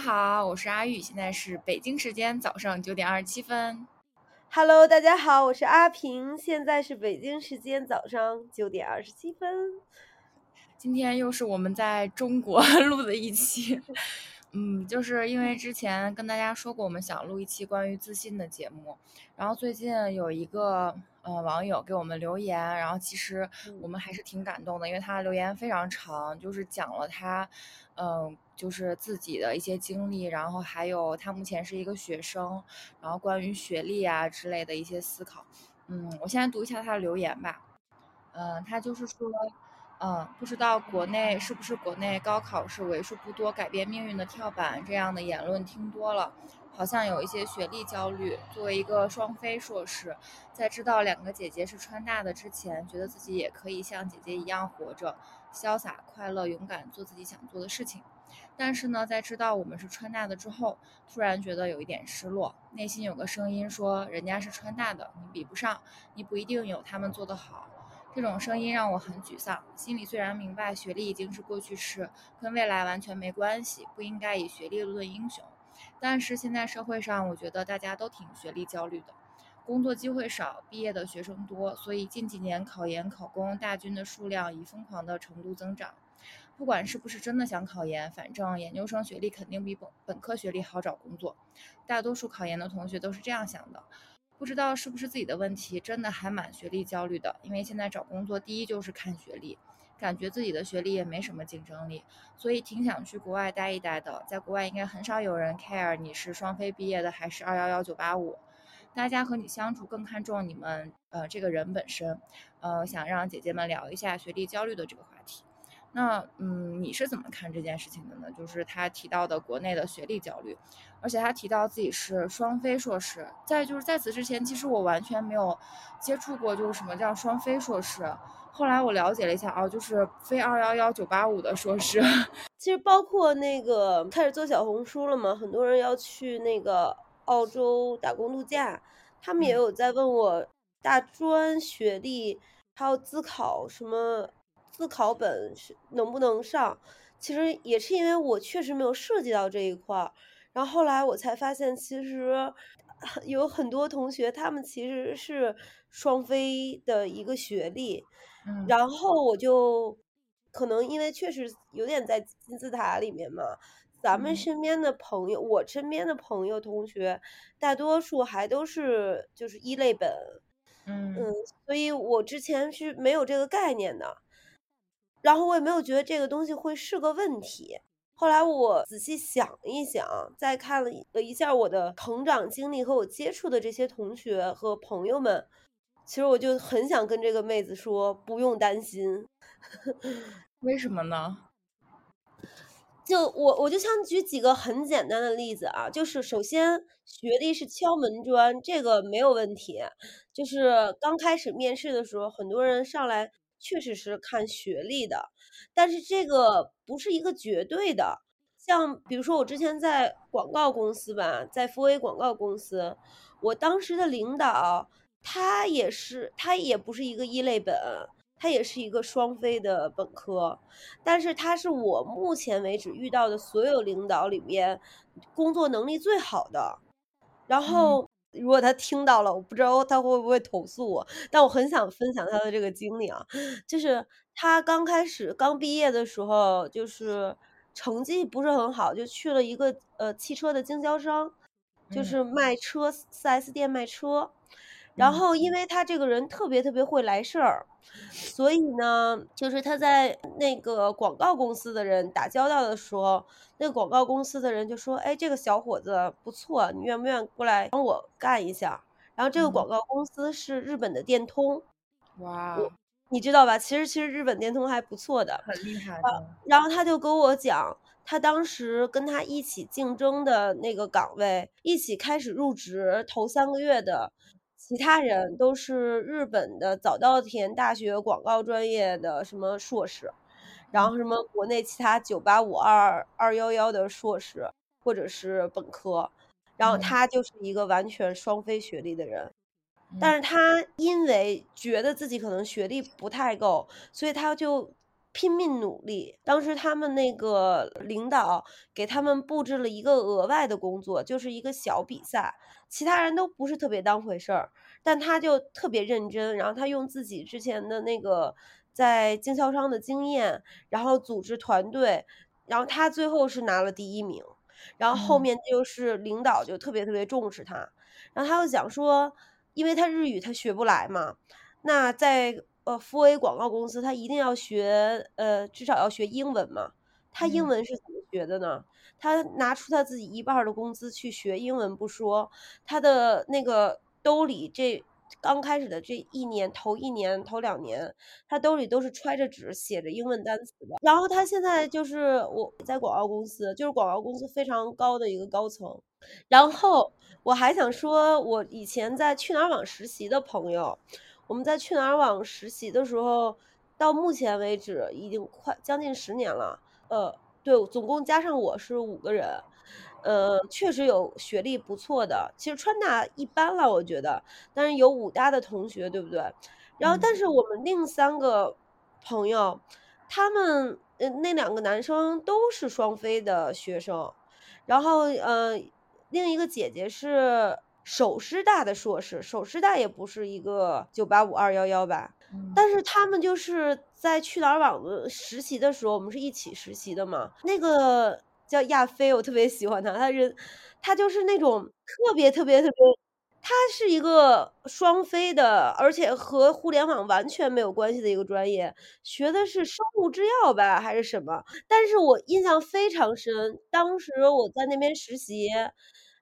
好，我是阿玉，现在是北京时间早上九点二十七分。Hello，大家好，我是阿平，现在是北京时间早上九点二十七分。今天又是我们在中国 录的一期。嗯，就是因为之前跟大家说过，我们想录一期关于自信的节目。然后最近有一个呃网友给我们留言，然后其实我们还是挺感动的，因为他留言非常长，就是讲了他嗯就是自己的一些经历，然后还有他目前是一个学生，然后关于学历啊之类的一些思考。嗯，我现在读一下他的留言吧。嗯，他就是说。嗯，不知道国内是不是国内高考是为数不多改变命运的跳板？这样的言论听多了，好像有一些学历焦虑。作为一个双非硕士，在知道两个姐姐是川大的之前，觉得自己也可以像姐姐一样活着，潇洒、快乐、勇敢，做自己想做的事情。但是呢，在知道我们是川大的之后，突然觉得有一点失落，内心有个声音说：“人家是川大的，你比不上，你不一定有他们做得好。”这种声音让我很沮丧，心里虽然明白学历已经是过去式，跟未来完全没关系，不应该以学历论英雄，但是现在社会上，我觉得大家都挺学历焦虑的，工作机会少，毕业的学生多，所以近几年考研考公大军的数量以疯狂的程度增长。不管是不是真的想考研，反正研究生学历肯定比本本科学历好找工作，大多数考研的同学都是这样想的。不知道是不是自己的问题，真的还蛮学历焦虑的。因为现在找工作，第一就是看学历，感觉自己的学历也没什么竞争力，所以挺想去国外待一待的。在国外应该很少有人 care 你是双非毕业的还是二幺幺九八五，大家和你相处更看重你们呃这个人本身。呃，想让姐姐们聊一下学历焦虑的这个话题。那嗯，你是怎么看这件事情的呢？就是他提到的国内的学历焦虑，而且他提到自己是双非硕士。在就是在此之前，其实我完全没有接触过，就是什么叫双非硕士。后来我了解了一下，哦，就是非二幺幺九八五的硕士。其实包括那个开始做小红书了嘛，很多人要去那个澳洲打工度假，他们也有在问我大专学历还有自考什么。自考本是能不能上？其实也是因为我确实没有涉及到这一块儿，然后后来我才发现，其实有很多同学他们其实是双非的一个学历，嗯，然后我就可能因为确实有点在金字塔里面嘛，咱们身边的朋友，我身边的朋友同学，大多数还都是就是一类本，嗯嗯，所以我之前是没有这个概念的。然后我也没有觉得这个东西会是个问题。后来我仔细想一想，再看了一下我的成长经历和我接触的这些同学和朋友们，其实我就很想跟这个妹子说，不用担心。为什么呢？就我我就想举几个很简单的例子啊，就是首先学历是敲门砖，这个没有问题。就是刚开始面试的时候，很多人上来。确实是看学历的，但是这个不是一个绝对的。像比如说我之前在广告公司吧，在富 A 广告公司，我当时的领导他也是，他也不是一个一类本，他也是一个双非的本科，但是他是我目前为止遇到的所有领导里面工作能力最好的，然后。如果他听到了，我不知道他会不会投诉我，但我很想分享他的这个经历啊，就是他刚开始刚毕业的时候，就是成绩不是很好，就去了一个呃汽车的经销商，就是卖车四 S 店卖车。然后，因为他这个人特别特别会来事儿，所以呢，就是他在那个广告公司的人打交道的时候，那个广告公司的人就说：“哎，这个小伙子不错，你愿不愿意过来帮我干一下？”然后这个广告公司是日本的电通，哇，你知道吧？其实其实日本电通还不错的，很厉害的。然后他就跟我讲，他当时跟他一起竞争的那个岗位，一起开始入职头三个月的。其他人都是日本的早稻田大学广告专业的什么硕士，然后什么国内其他九八五二二幺幺的硕士或者是本科，然后他就是一个完全双非学历的人，但是他因为觉得自己可能学历不太够，所以他就拼命努力。当时他们那个领导给他们布置了一个额外的工作，就是一个小比赛，其他人都不是特别当回事儿，但他就特别认真，然后他用自己之前的那个在经销商的经验，然后组织团队，然后他最后是拿了第一名。然后后嗯面就是领导就特别特别重视他，然后他又讲说，因为他日语他学不来嘛，那在呃富 A 广告公司他一定要学呃至少要学英文嘛，他英嗯文是怎么学的呢？他拿出他自己一半的工资去学英文不说，他的那个兜里这刚开始的这一年头一年头两年，他兜里都是揣着纸写着英文单词的。然后他现在就是我在广告公司，就是广告公司非常高的一个高层。然后我还想说，我以前在去哪儿网实习的朋友，我们在去哪儿网实习的时候，到目前为止已经快将近十年了。呃，对，总共加上我是五个人。呃，确实有学历不错的，其实川大一般了，我觉得，但是有武大的同学，对不对？然后，嗯但是我们另三个朋友，他们呃那两个男生都是双非的学生，然后呃另一个姐姐是首师大的硕士，首师大也不是一个九八五二幺幺吧，嗯但是他们就是在去哪儿网的实习的时候，我们是一起实习的嘛。那个叫亚飞，我特别喜欢他，他人他就是那种特别特别特别，他是一个双非的，而且和互联网完全没有关系的一个专业，学的是生物制药吧还是什么？但是我印象非常深，当时我在那边实习，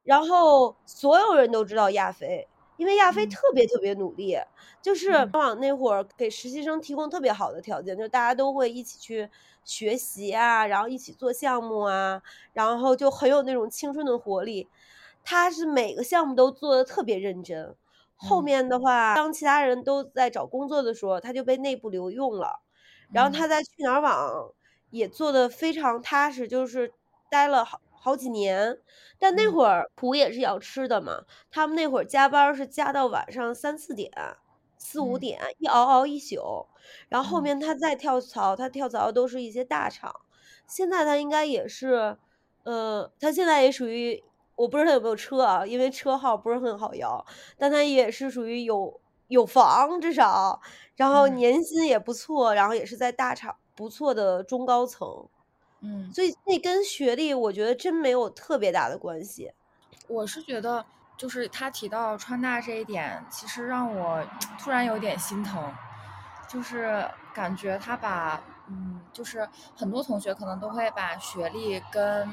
然后所有人都知道亚飞。因为亚飞嗯特别特别努力，就是往往那会儿给实习生提供特别好的条件，就大家都会一起去学习啊，然后一起做项目啊，然后就很有那种青春的活力。他是每个项目都做的特别认真。后嗯面的话，当其他人都在找工作的时候，他就被内部留用了。然后嗯他在去哪儿网也做的非常踏实，就是待了好好几年。但那嗯会儿苦也是要吃的嘛，他们那会儿加班是加到晚上三四点、四五嗯点，一熬熬一宿。然后后嗯面他再跳槽，他跳槽都是一些大厂。现在他应该也是，呃，他现在也属于我不知道他有没有车啊，因为车号不是很好摇，但他也是属于有有房至少，然后嗯年薪也不错，然后也是在大厂不错的中高层。嗯，所以那跟学历我觉得真没有特别大的关系。我是觉得，就是他提到川大这一点，其实让我 突然有点心疼，就是感觉他把，嗯，就是很多同学可能都会把学历跟，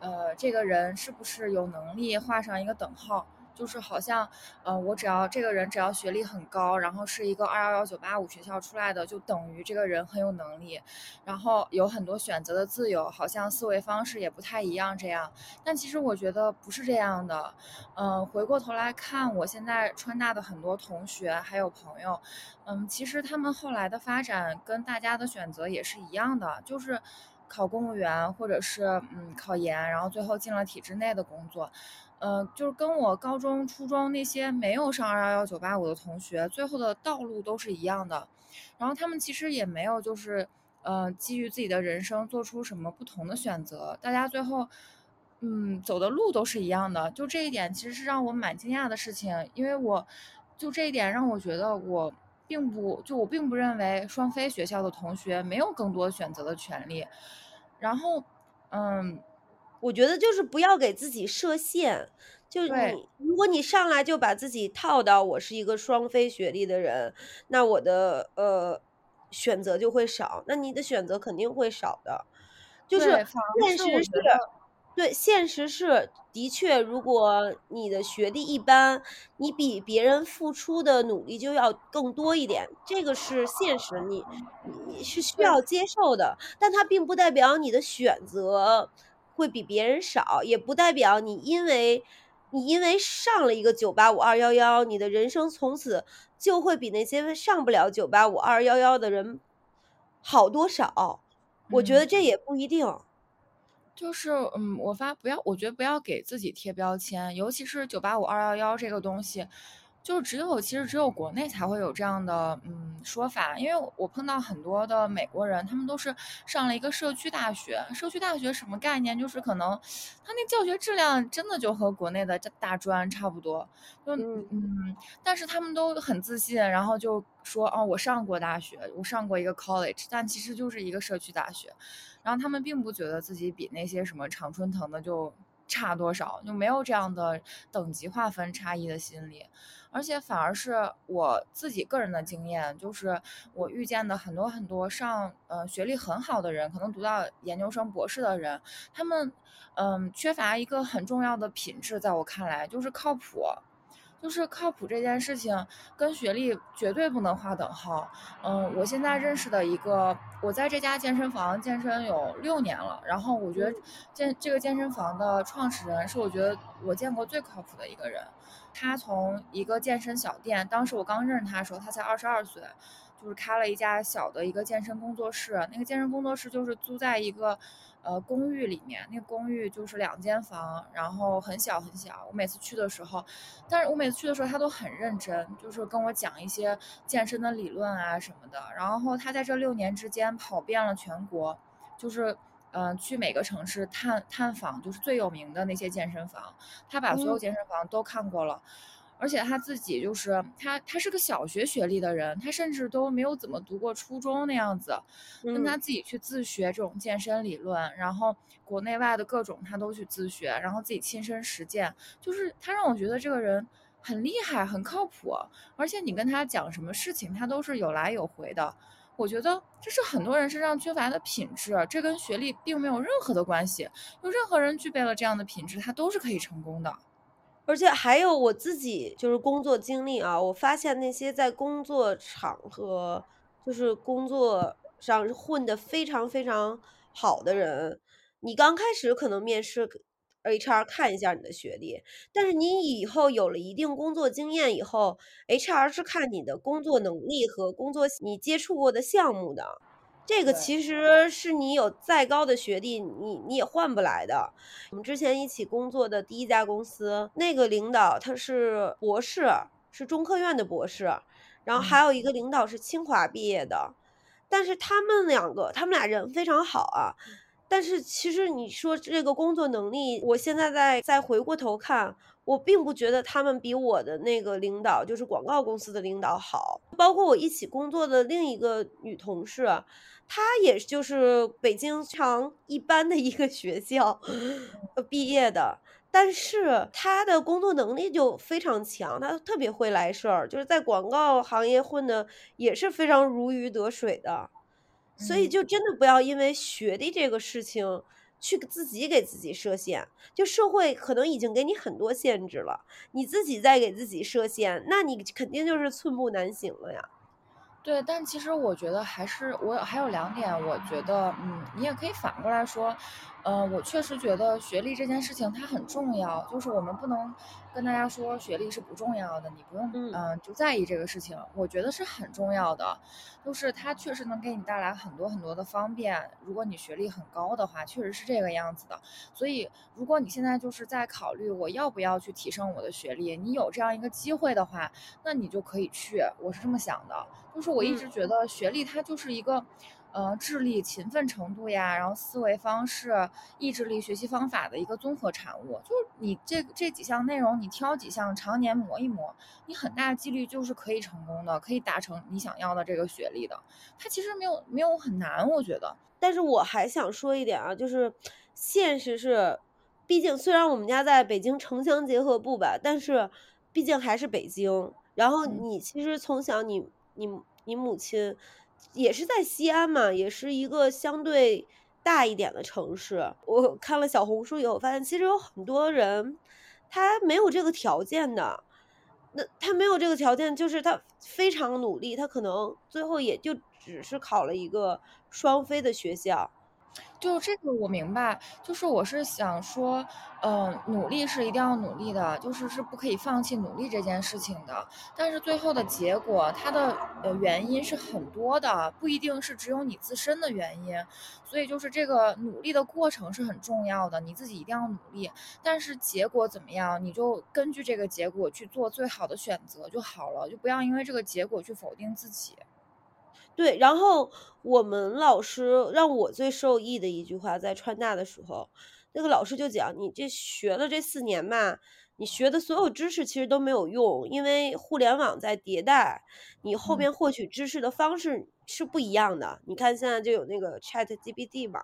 呃，这个人是不是有能力画上一个等号。就是好像，呃，我只要这个人只要学历很高，然后是一个二幺幺九八五学校出来的，就等于这个人很有能力，然后有很多选择的自由，好像思维方式也不太一样这样。但其实我觉得不是这样的，嗯、回过头来看，我现在川大的很多同学还有朋友，嗯，其实他们后来的发展跟大家的选择也是一样的，就是考公务员或者是嗯考研，然后最后进了体制内的工作。呃，就是跟我高中、初中那些没有上二幺幺九八五的同学，最后的道路都是一样的。然后他们其实也没有就是呃基于自己的人生做出什么不同的选择，大家最后嗯走的路都是一样的。就这一点其实是让我蛮惊讶的事情，因为我就这一点让我觉得我并不就我并不认为双非学校的同学没有更多选择的权利。然后嗯。我觉得就是不要给自己设限，就是你，如果你上来就把自己套到我是一个双非学历的人，那我的呃选择就会少，那你的选择肯定会少的。就是现实是对，现实是的确，如果你的学历一般，你比别人付出的努力就要更多一点，这个是现实，你你是需要接受的。但它并不代表你的选择会比别人少，也不代表你因为你因为上了一个九八五二幺幺，你的人生从此就会比那些上不了九八五二幺幺的人好多少。我觉得嗯这也不一定。就是嗯，我发不要，我觉得不要给自己贴标签，尤其是九八五二幺幺这个东西，就是只有其实只有国内才会有这样的嗯说法，因为我碰到很多的美国人，他们都是上了一个社区大学。社区大学什么概念？就是可能他那教学质量真的就和国内的大专差不多。就嗯，但是他们都很自信，然后就说哦，我上过大学，我上过一个 college，但其实就是一个社区大学。然后他们并不觉得自己比那些什么常春藤的就差多少，就没有这样的等级划分差异的心理。而且反而是我自己个人的经验，就是我遇见的很多很多上呃学历很好的人，可能读到研究生、博士的人，他们嗯缺乏一个很重要的品质，在我看来就是靠谱。就是靠谱这件事情跟学历绝对不能划等号。嗯，我现在认识的一个，我在这家健身房健身有六年了，然后我觉得健这个健身房的创始人是我觉得我见过最靠谱的一个人。他从一个健身小店，当时我刚认识他的时候，他才二十二岁。就是开了一家小的一个健身工作室，那个健身工作室就是租在一个，呃，公寓里面。那个公寓就是两间房，然后很小很小。我每次去的时候，但是我每次去的时候他都很认真，就是跟我讲一些健身的理论啊什么的。然后他在这六年之间跑遍了全国，就是，嗯，去每个城市探探访，就是最有名的那些健身房，他把所有健身房都看过了。而且他自己就是他，他是个小学学历的人，他甚至都没有怎么读过初中那样子，跟他自己去自学这种健身理论，然后国内外的各种他都去自学，然后自己亲身实践，就是他让我觉得这个人很厉害，很靠谱。而且你跟他讲什么事情，他都是有来有回的。我觉得这是很多人身上缺乏的品质，这跟学历并没有任何的关系。就任何人具备了这样的品质，他都是可以成功的。而且还有我自己就是工作经历啊，我发现那些在工作场合就是工作上混得非常非常好的人，你刚开始可能面试 HR 看一下你的学历，但是你以后有了一定工作经验以后，HR 是看你的工作能力和工作你接触过的项目的。这个其实是你有再高的学历，你你也换不来的。我们之前一起工作的第一家公司，那个领导他是博士，是中科院的博士，然后还有一个领导是清华毕业的，但是他们两个，他们俩人非常好啊。但是其实你说这个工作能力，我现在再再回过头看，我并不觉得他们比我的那个领导，就是广告公司的领导好。包括我一起工作的另一个女同事。她也就是北京常一般的一个学校毕业的，但是她的工作能力就非常强，她特别会来事儿，就是在广告行业混的也是非常如鱼得水的，所以就真的不要因为学历这个事情去自己给自己设限，就社会可能已经给你很多限制了，你自己再给自己设限，那你肯定就是寸步难行了呀。对，但其实我觉得还是我还有两点，我觉得，嗯，你也可以反过来说，嗯，我确实觉得学历这件事情它很重要，就是我们不能。跟大家说，学历是不重要的，你不用嗯就在意这个事情。我觉得是很重要的，就是它确实能给你带来很多很多的方便。如果你学历很高的话，确实是这个样子的。所以，如果你现在就是在考虑我要不要去提升我的学历，你有这样一个机会的话，那你就可以去。我是这么想的，就是我一直觉得学历它就是一个。呃，智力、勤奋程度呀，然后思维方式、意志力、学习方法的一个综合产物。就是你这这几项内容，你挑几项，常年磨一磨，你很大几率就是可以成功的，可以达成你想要的这个学历的。它其实没有没有很难，我觉得。但是我还想说一点啊，就是现实是，毕竟虽然我们家在北京城乡结合部吧，但是毕竟还是北京。然后你其实从小你你你母亲。也是在西安嘛，也是一个相对大一点的城市。我看了小红书以后，发现其实有很多人他没有这个条件的。那他没有这个条件，就是他非常努力，他可能最后也就只是考了一个双非的学校。就这个我明白，就是我是想说，嗯，努力是一定要努力的，就是是不可以放弃努力这件事情的。但是最后的结果，它的呃原因是很多的，不一定是只有你自身的原因。所以就是这个努力的过程是很重要的，你自己一定要努力。但是结果怎么样，你就根据这个结果去做最好的选择就好了，就不要因为这个结果去否定自己。对，然后我们老师让我最受益的一句话，在川大的时候，那个老师就讲：“你这学了这四年吧，你学的所有知识其实都没有用，因为互联网在迭代，你后边获取知识的方式是不一样的。你看现在就有那个 Chat GPT 嘛，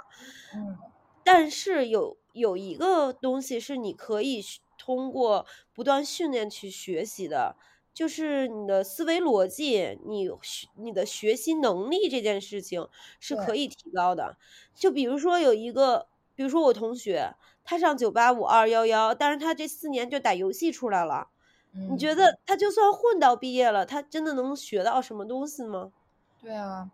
嗯，但是有有一个东西是你可以通过不断训练去学习的。”就是你的思维逻辑，你学你的学习能力这件事情是可以提高的。就比如说有一个，比如说我同学，他上九八五二幺幺，但是他这四年就打游戏出来了。你觉得他就算混到毕业了，他真的能学到什么东西吗？对啊，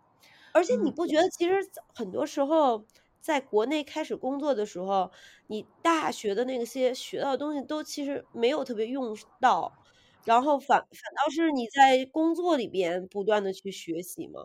而且你不觉得其实很多时候在国内开始工作的时候，你大学的那些学到的东西都其实没有特别用到。然后反反倒是你在工作里边不断的去学习吗？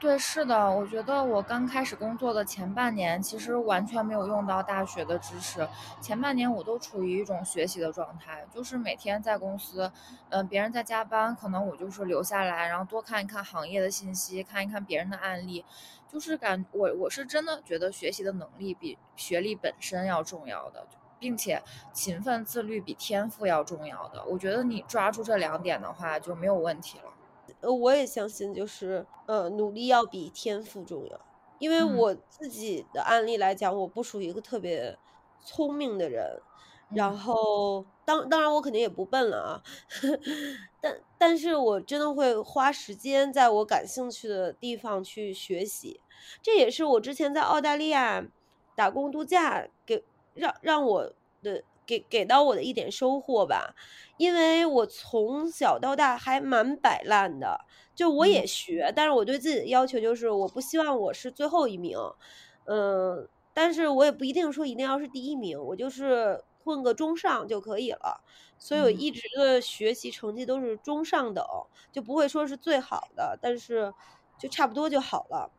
对，是的，我觉得我刚开始工作的前半年，其实完全没有用到大学的知识。前半年我都处于一种学习的状态，就是每天在公司，嗯，别人在加班，可能我就是留下来，然后多看一看行业的信息，看一看别人的案例，就是感我我是真的觉得学习的能力比学历本身要重要的。并且勤奋自律比天赋要重要的，我觉得你抓住这两点的话就没有问题了。呃，我也相信，就是呃，努力要比天赋重要。因为我自己的案例来讲，我不属于一个特别聪明的人，然后当当然我肯定也不笨了啊，但但是我真的会花时间在我感兴趣的地方去学习，这也是我之前在澳大利亚打工度假给。让让我的给给到我的一点收获吧，因为我从小到大还蛮摆烂的，就我也学，但是我对自己的要求就是我不希望我是最后一名，嗯，但是我也不一定说一定要是第一名，我就是混个中上就可以了，所以我一直的学习成绩都是中上等，就不会说是最好的，但是就差不多就好了，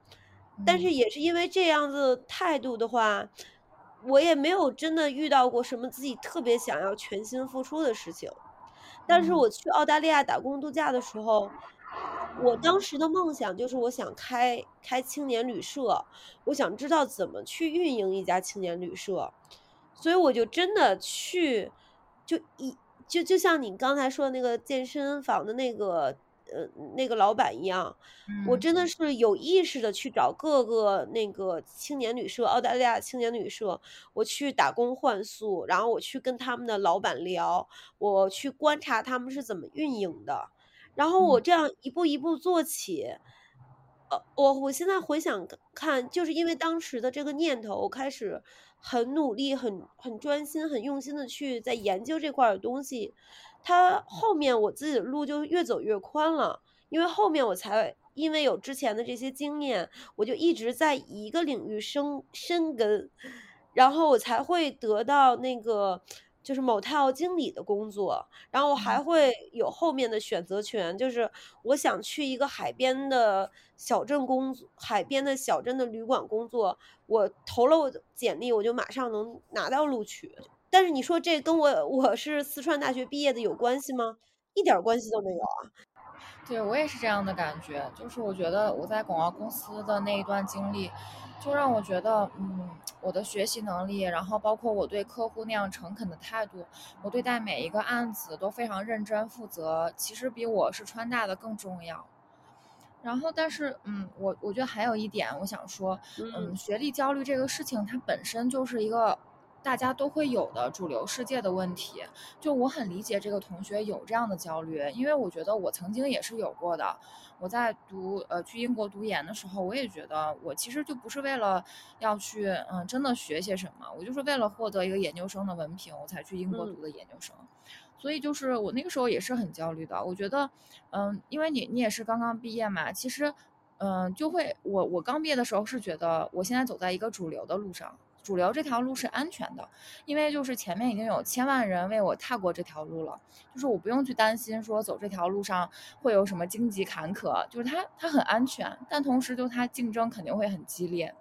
但是也是因为这样子态度的话。我也没有真的遇到过什么自己特别想要全心付出的事情，但是我去澳大利亚打工度假的时候，我当时的梦想就是我想开开青年旅社，我想知道怎么去运营一家青年旅社，所以我就真的去，就一就就像你刚才说的那个健身房的那个。呃，那个老板一样，我真的是有意识的去找各个那个青年旅社，澳大利亚青年旅社，我去打工换宿，然后我去跟他们的老板聊，我去观察他们是怎么运营的，然后我这样一步一步做起，呃，我我现在回想看，就是因为当时的这个念头，我开始很努力、很很专心、很用心的去在研究这块的东西。他后面我自己的路就越走越宽了，因为后面我才因为有之前的这些经验，我就一直在一个领域生深根，然后我才会得到那个就是 motel 经理的工作，然后我还会有后面的选择权，就是我想去一个海边的小镇工作，海边的小镇的旅馆工作，我投了我的简历，我就马上能拿到录取。但是你说这跟我我是四川大学毕业的有关系吗？一点关系都没有啊！对我也是这样的感觉，就是我觉得我在广告公司的那一段经历，就让我觉得，嗯，我的学习能力，然后包括我对客户那样诚恳的态度，我对待每一个案子都非常认真负责，其实比我是川大的更重要。然后，但是，嗯，我我觉得还有一点，我想说，嗯，学历焦虑这个事情，它本身就是一个。大家都会有的主流世界的问题，就我很理解这个同学有这样的焦虑，因为我觉得我曾经也是有过的。我在读呃去英国读研的时候，我也觉得我其实就不是为了要去嗯真的学些什么，我就是为了获得一个研究生的文凭，我才去英国读的研究生。所以就是我那个时候也是很焦虑的。我觉得，嗯，因为你你也是刚刚毕业嘛，其实。嗯，就会我我刚毕业的时候是觉得我现在走在一个主流的路上，主流这条路是安全的，因为就是前面已经有千万人为我踏过这条路了，就是我不用去担心说走这条路上会有什么荆棘坎坷，就是它它很安全，但同时就它竞争肯定会很激烈。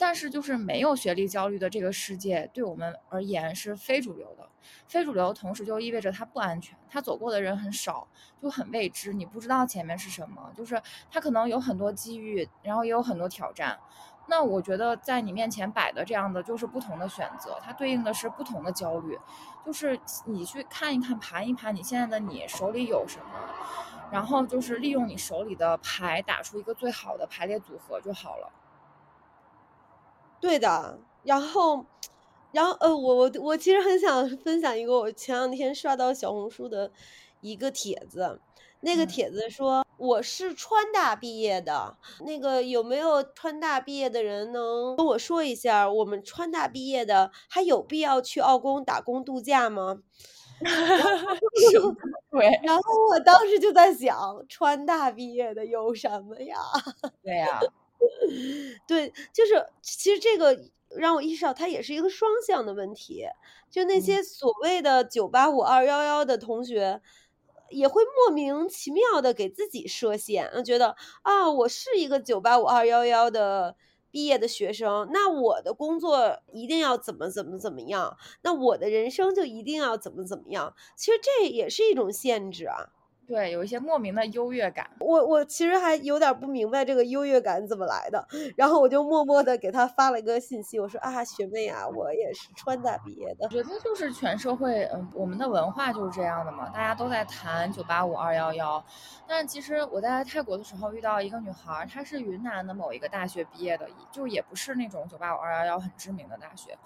但是就是没有学历焦虑的这个世界，对我们而言是非主流的。非主流同时就意味着它不安全，它走过的人很少，就很未知，你不知道前面是什么。就是它可能有很多机遇，然后也有很多挑战。那我觉得在你面前摆的这样的就是不同的选择，它对应的是不同的焦虑。就是你去看一看、盘一盘你现在的你手里有什么，然后就是利用你手里的牌打出一个最好的排列组合就好了。对的，然后，然后呃，我我我其实很想分享一个我前两天刷到小红书的一个帖子，那个帖子说我是川大毕业的，那个有没有川大毕业的人能跟我说一下，我们川大毕业的还有必要去澳工打工度假吗？什么鬼？然后我当时就在想，川大毕业的有什么呀？对呀。对，就是其实这个让我意识到，它也是一个双向的问题。就那些所谓的九八五二幺幺的同学，也会莫名其妙的给自己设限，觉得啊，我是一个九八五二幺幺的毕业的学生，那我的工作一定要怎么怎么怎么样，那我的人生就一定要怎么怎么样。其实这也是一种限制啊。对，有一些莫名的优越感。我我其实还有点不明白这个优越感怎么来的，然后我就默默的给他发了一个信息，我说啊，学妹啊，我也是川大毕业的。我觉得就是全社会，嗯，我们的文化就是这样的嘛，大家都在谈九八五二幺幺。但其实我在泰国的时候遇到一个女孩，她是云南的某一个大学毕业的，就也不是那种九八五二幺幺很知名的大学，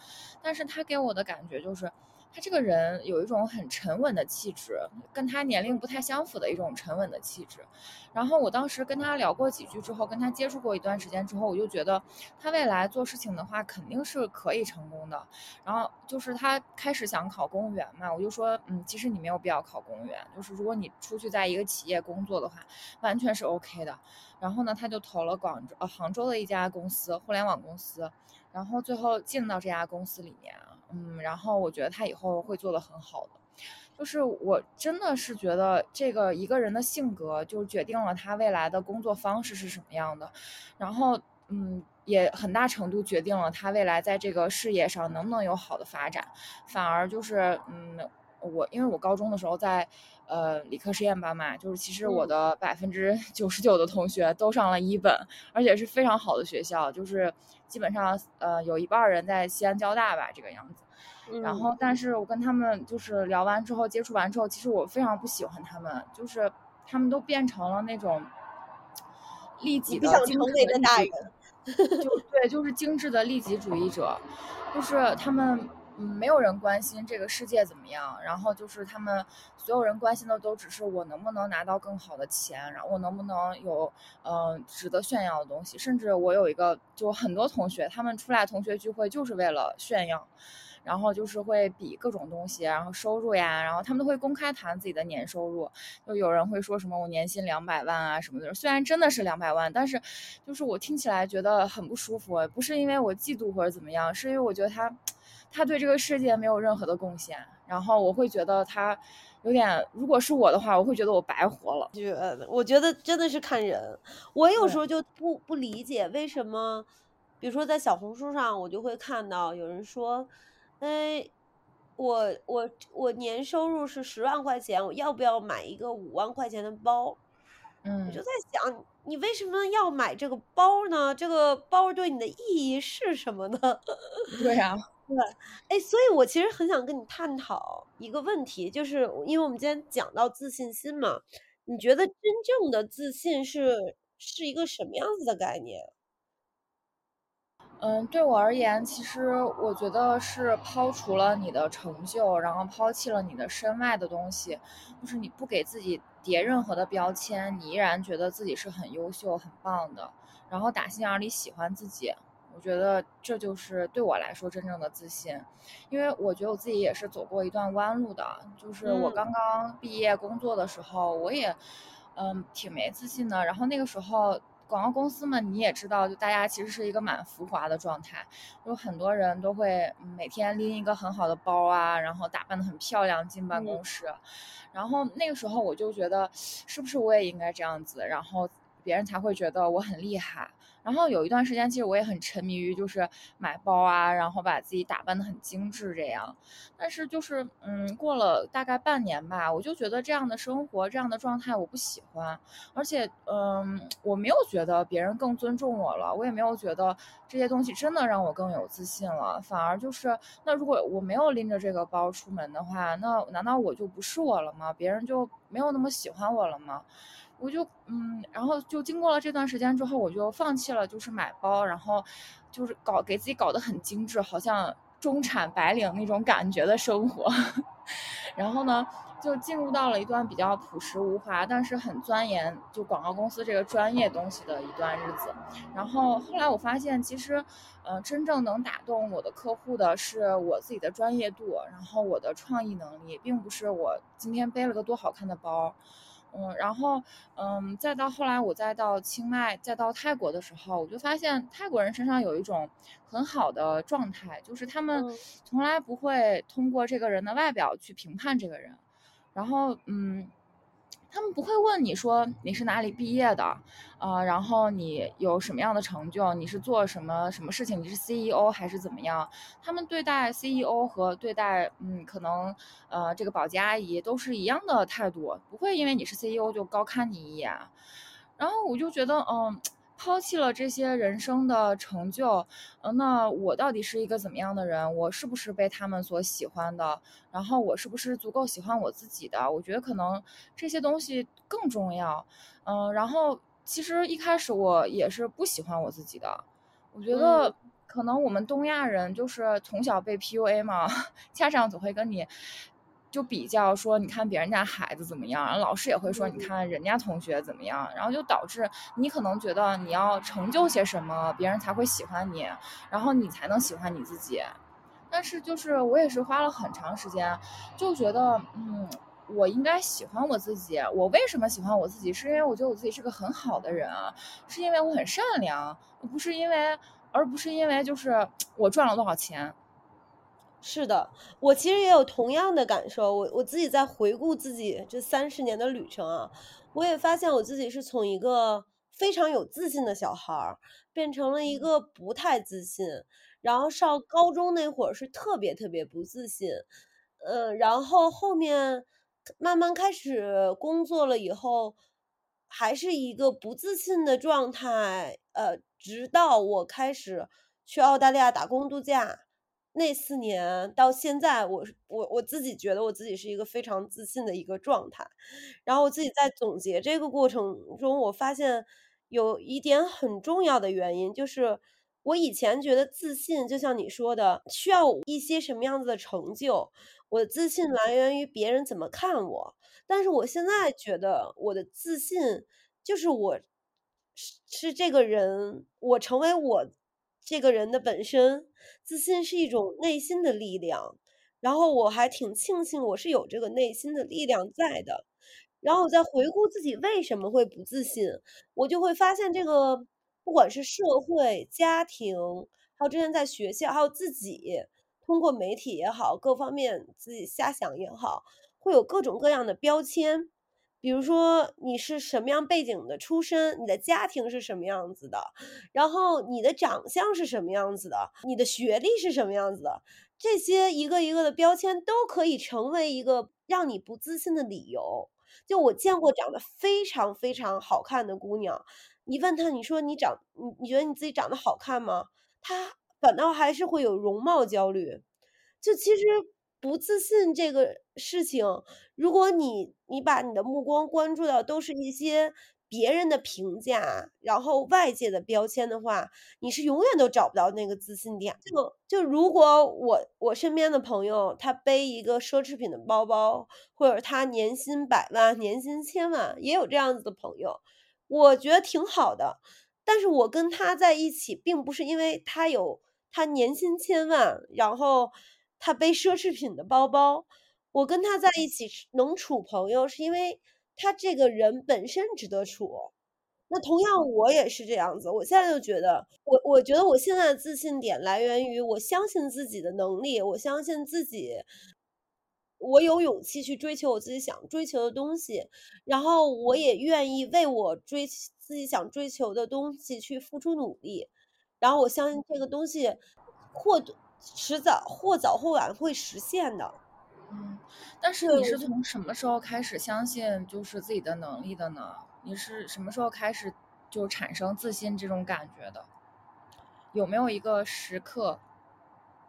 但是她给我的感觉就是。他这个人有一种很沉稳的气质，跟他年龄不太相符的一种沉稳的气质。然后我当时跟他聊过几句之后，跟他接触过一段时间之后，我就觉得他未来做事情的话肯定是可以成功的。然后就是他开始想考公务员嘛，我就说，嗯，其实你没有必要考公务员，就是如果你出去在一个企业工作的话，完全是 OK 的。然后呢，他就投了广州呃杭州的一家公司，互联网公司，然后最后进到这家公司里面。嗯，然后我觉得他以后会做的很好的，就是我真的是觉得这个一个人的性格就决定了他未来的工作方式是什么样的，然后嗯，也很大程度决定了他未来在这个事业上能不能有好的发展。反而就是嗯，我因为我高中的时候在呃理科实验班嘛，就是其实我的百分之九十九的同学都上了一本，而且是非常好的学校，就是基本上呃有一半人在西安交大吧这个样子。然后，但是我跟他们就是聊完之后，接触完之后，其实我非常不喜欢他们，就是他们都变成了那种利己的精致的大人，就对，就是精致的利己主义者，就是他们嗯，没有人关心这个世界怎么样，然后就是他们所有人关心的都只是我能不能拿到更好的钱，然后我能不能有嗯值得炫耀的东西，甚至我有一个就很多同学，他们出来同学聚会就是为了炫耀。然后就是会比各种东西，然后收入呀，然后他们都会公开谈自己的年收入，就有人会说什么我年薪两百万啊什么的，虽然真的是两百万，但是就是我听起来觉得很不舒服，不是因为我嫉妒或者怎么样，是因为我觉得他他对这个世界没有任何的贡献，然后我会觉得他有点，如果是我的话，我会觉得我白活了。觉得我觉得真的是看人，我有时候就不不理解为什么，比如说在小红书上，我就会看到有人说。哎，我我我年收入是十万块钱，我要不要买一个五万块钱的包？嗯，我就在想，你为什么要买这个包呢？这个包对你的意义是什么呢？对呀，对，哎，所以我其实很想跟你探讨一个问题，就是因为我们今天讲到自信心嘛，你觉得真正的自信是是一个什么样子的概念？嗯，对我而言，其实我觉得是抛除了你的成就，然后抛弃了你的身外的东西，就是你不给自己叠任何的标签，你依然觉得自己是很优秀、很棒的，然后打心眼里喜欢自己。我觉得这就是对我来说真正的自信，因为我觉得我自己也是走过一段弯路的，就是我刚刚毕业工作的时候，我也。嗯，挺没自信的。然后那个时候，广告公司嘛，你也知道，就大家其实是一个蛮浮华的状态，有很多人都会每天拎一个很好的包啊，然后打扮的很漂亮进办公室，然后那个时候我就觉得，是不是我也应该这样子，然后别人才会觉得我很厉害。然后有一段时间，其实我也很沉迷于就是买包啊，然后把自己打扮的很精致这样。但是就是嗯，过了大概半年吧，我就觉得这样的生活、这样的状态我不喜欢，而且嗯，我没有觉得别人更尊重我了，我也没有觉得这些东西真的让我更有自信了。反而就是那如果我没有拎着这个包出门的话，那难道我就不是我了吗？别人就没有那么喜欢我了吗？我就嗯，然后就经过了这段时间之后，我就放弃了，就是买包，然后就是搞给自己搞得很精致，好像中产白领那种感觉的生活。然后呢，就进入到了一段比较朴实无华，但是很钻研就广告公司这个专业东西的一段日子。然后后来我发现，其实，呃，真正能打动我的客户的是我自己的专业度，然后我的创意能力，并不是我今天背了个多好看的包。嗯，然后，嗯，再到后来，我再到清迈，再到泰国的时候，我就发现泰国人身上有一种很好的状态，就是他们从来不会通过这个人的外表去评判这个人，然后，嗯。他们不会问你说你是哪里毕业的，呃，然后你有什么样的成就，你是做什么什么事情，你是 CEO 还是怎么样？他们对待 CEO 和对待嗯，可能呃这个保洁阿姨都是一样的态度，不会因为你是 CEO 就高看你一眼。然后我就觉得嗯。抛弃了这些人生的成就，呃，那我到底是一个怎么样的人？我是不是被他们所喜欢的？然后我是不是足够喜欢我自己的？我觉得可能这些东西更重要。嗯，然后其实一开始我也是不喜欢我自己的。我觉得可能我们东亚人就是从小被 PUA 嘛，家长总会跟你。就比较说，你看别人家孩子怎么样，然后老师也会说，你看人家同学怎么样，然后就导致你可能觉得你要成就些什么，别人才会喜欢你，然后你才能喜欢你自己。但是就是我也是花了很长时间，就觉得，嗯，我应该喜欢我自己。我为什么喜欢我自己？是因为我觉得我自己是个很好的人啊，是因为我很善良，不是因为，而不是因为就是我赚了多少钱。是的，我其实也有同样的感受。我我自己在回顾自己这三十年的旅程啊，我也发现我自己是从一个非常有自信的小孩儿，变成了一个不太自信。然后上高中那会儿是特别特别不自信，呃，然后后面慢慢开始工作了以后，还是一个不自信的状态。呃，直到我开始去澳大利亚打工度假。那四年到现在，我我我自己觉得我自己是一个非常自信的一个状态。然后我自己在总结这个过程中，我发现有一点很重要的原因，就是我以前觉得自信就像你说的，需要一些什么样子的成就。我的自信来源于别人怎么看我，但是我现在觉得我的自信就是我是是这个人，我成为我。这个人的本身自信是一种内心的力量，然后我还挺庆幸我是有这个内心的力量在的。然后我再回顾自己为什么会不自信，我就会发现这个不管是社会、家庭，还有之前在学校，还有自己通过媒体也好，各方面自己瞎想也好，会有各种各样的标签。比如说你是什么样背景的出身，你的家庭是什么样子的，然后你的长相是什么样子的，你的学历是什么样子的，这些一个一个的标签都可以成为一个让你不自信的理由。就我见过长得非常非常好看的姑娘，你问她，你说你长，你你觉得你自己长得好看吗？她反倒还是会有容貌焦虑。就其实。不自信这个事情，如果你你把你的目光关注到都是一些别人的评价，然后外界的标签的话，你是永远都找不到那个自信点。就就如果我我身边的朋友他背一个奢侈品的包包，或者他年薪百万、年薪千万，也有这样子的朋友，我觉得挺好的。但是我跟他在一起，并不是因为他有他年薪千万，然后。他背奢侈品的包包，我跟他在一起能处朋友，是因为他这个人本身值得处。那同样我也是这样子，我现在就觉得，我我觉得我现在的自信点来源于我相信自己的能力，我相信自己，我有勇气去追求我自己想追求的东西，然后我也愿意为我追自己想追求的东西去付出努力，然后我相信这个东西或迟早或早或晚会实现的。嗯，但是你是从什么时候开始相信就是自己的能力的呢？你是什么时候开始就产生自信这种感觉的？有没有一个时刻？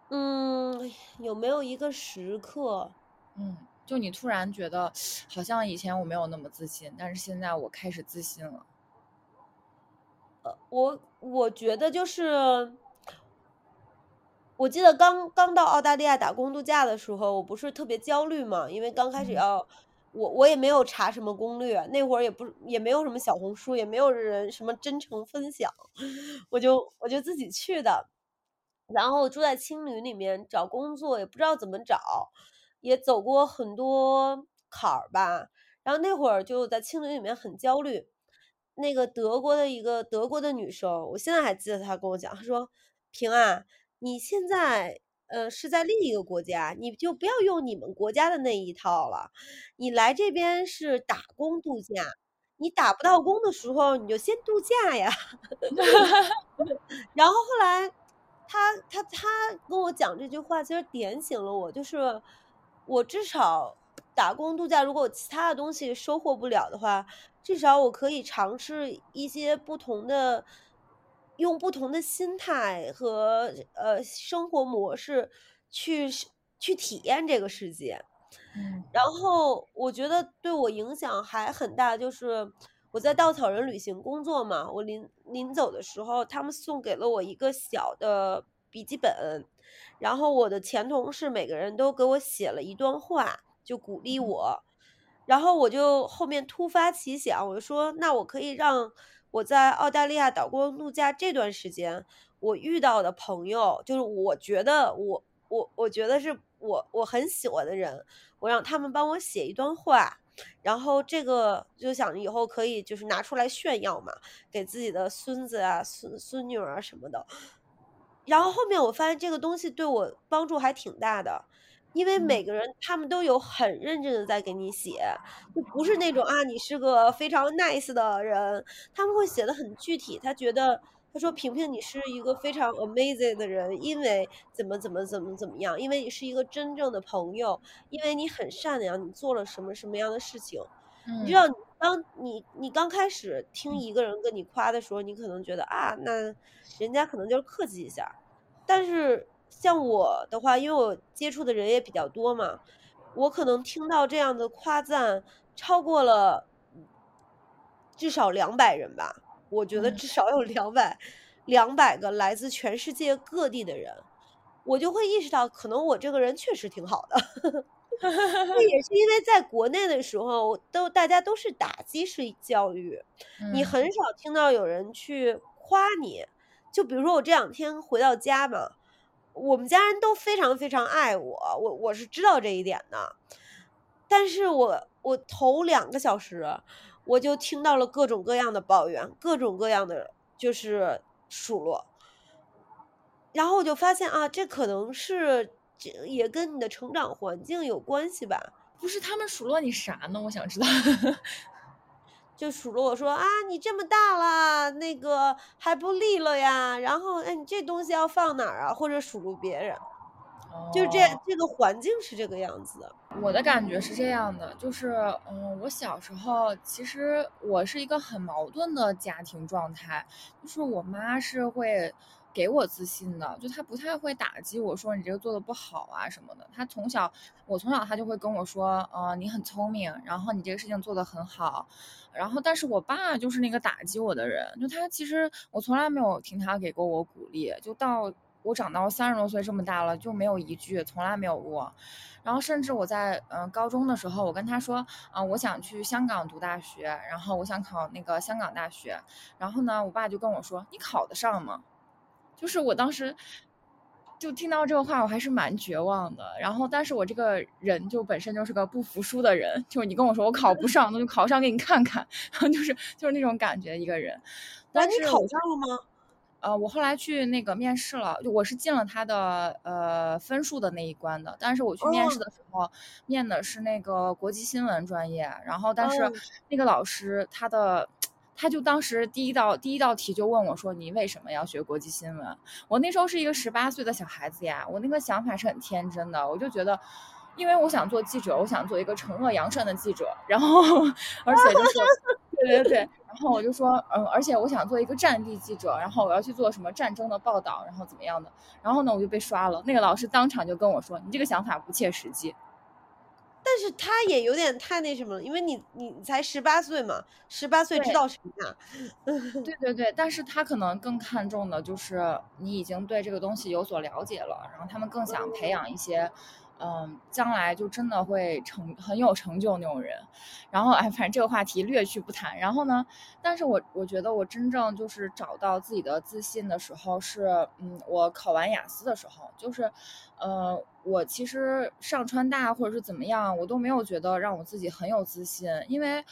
嗯，有没有一个时刻？嗯，就你突然觉得好像以前我没有那么自信，但是现在我开始自信了。呃，我我觉得就是。我记得刚刚到澳大利亚打工度假的时候，我不是特别焦虑嘛，因为刚开始要，我我也没有查什么攻略，那会儿也不也没有什么小红书，也没有人什么真诚分享，我就我就自己去的，然后住在青旅里面找工作，也不知道怎么找，也走过很多坎儿吧，然后那会儿就在青旅里面很焦虑，那个德国的一个德国的女生，我现在还记得她跟我讲，她说平啊。你现在，呃，是在另一个国家，你就不要用你们国家的那一套了。你来这边是打工度假，你打不到工的时候，你就先度假呀。然后后来，他他他跟我讲这句话，其实点醒了我，就是我至少打工度假，如果其他的东西收获不了的话，至少我可以尝试一些不同的。用不同的心态和呃生活模式去去体验这个世界，嗯，然后我觉得对我影响还很大，就是我在稻草人旅行工作嘛，我临临走的时候，他们送给了我一个小的笔记本，然后我的前同事每个人都给我写了一段话，就鼓励我，然后我就后面突发奇想，我就说那我可以让。我在澳大利亚打工度假这段时间，我遇到的朋友，就是我觉得我我我觉得是我我很喜欢的人，我让他们帮我写一段话，然后这个就想以后可以就是拿出来炫耀嘛，给自己的孙子啊、孙孙女儿啊什么的。然后后面我发现这个东西对我帮助还挺大的。因为每个人他们都有很认真的在给你写，就不是那种啊，你是个非常 nice 的人，他们会写的很具体。他觉得他说平平你是一个非常 amazing 的人，因为怎么怎么怎么怎么样，因为你是一个真正的朋友，因为你很善良，你做了什么什么样的事情。你知道，当你你刚开始听一个人跟你夸的时候，你可能觉得啊，那人家可能就是客气一下，但是。像我的话，因为我接触的人也比较多嘛，我可能听到这样的夸赞超过了至少两百人吧。我觉得至少有两百两百个来自全世界各地的人，我就会意识到，可能我这个人确实挺好的。那也是因为在国内的时候，都大家都是打击式教育，你很少听到有人去夸你。就比如说我这两天回到家嘛。我们家人都非常非常爱我，我我是知道这一点的，但是我我头两个小时，我就听到了各种各样的抱怨，各种各样的就是数落，然后我就发现啊，这可能是这也跟你的成长环境有关系吧？不是他们数落你啥呢？我想知道。就数落我说啊，你这么大了，那个还不立了呀？然后哎，你这东西要放哪儿啊？或者数落别人，就这这个环境是这个样子的。我的感觉是这样的，就是嗯，我小时候其实我是一个很矛盾的家庭状态，就是我妈是会。给我自信的，就他不太会打击我说你这个做的不好啊什么的。他从小，我从小他就会跟我说，呃，你很聪明，然后你这个事情做得很好。然后，但是我爸就是那个打击我的人，就他其实我从来没有听他给过我鼓励，就到我长到三十多岁这么大了就没有一句，从来没有过。然后，甚至我在嗯高中的时候，我跟他说，啊，我想去香港读大学，然后我想考那个香港大学。然后呢，我爸就跟我说，你考得上吗？就是我当时，就听到这个话，我还是蛮绝望的。然后，但是我这个人就本身就是个不服输的人，就是你跟我说我考不上，那就考上给你看看，然后就是就是那种感觉一个人。但是考上了吗？呃，我后来去那个面试了，就我是进了他的呃分数的那一关的。但是我去面试的时候，面的是那个国际新闻专业，然后但是那个老师他的他就当时第一道第一道题就问我说：“你为什么要学国际新闻？”我那时候是一个十八岁的小孩子呀，我那个想法是很天真的，我就觉得，因为我想做记者，我想做一个惩恶扬善的记者，然后而且就是。对对对，然后我就说，嗯，而且我想做一个战地记者，然后我要去做什么战争的报道，然后怎么样的，然后呢，我就被刷了。那个老师当场就跟我说：“你这个想法不切实际。”但是他也有点太那什么了，因为你你才十八岁嘛，十八岁知道什么呀？对对对，但是他可能更看重的就是你已经对这个东西有所了解了，然后他们更想培养一些。嗯，嗯将来就真的会成很有成就那种人，然后哎，反正这个话题略去不谈。然后呢，但是我我觉得我真正就是找到自己的自信的时候是，嗯，我考完雅思的时候，就是，呃，我其实上川大或者是怎么样，我都没有觉得让我自己很有自信，因为，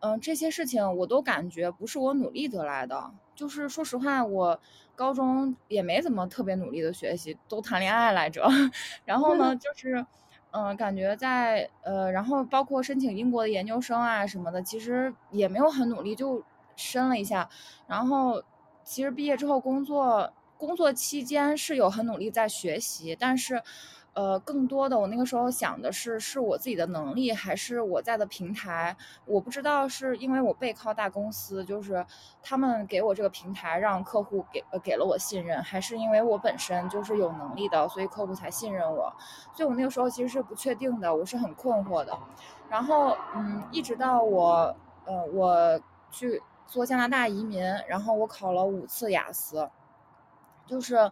嗯，这些事情我都感觉不是我努力得来的。就是说实话，我高中也没怎么特别努力的学习，都谈恋爱来着。然后呢，就是，嗯，感觉在呃，然后包括申请英国的研究生啊什么的，其实也没有很努力，就申了一下。然后其实毕业之后工作，工作期间是有很努力在学习，但是。呃，更多的我那个时候想的是，是我自己的能力，还是我在的平台？我不知道是因为我背靠大公司，就是他们给我这个平台，让客户给呃给了我信任，还是因为我本身就是有能力的，所以客户才信任我。所以我那个时候其实是不确定的，我是很困惑的。然后，嗯，一直到我呃我去做加拿大移民，然后我考了五次雅思，就是。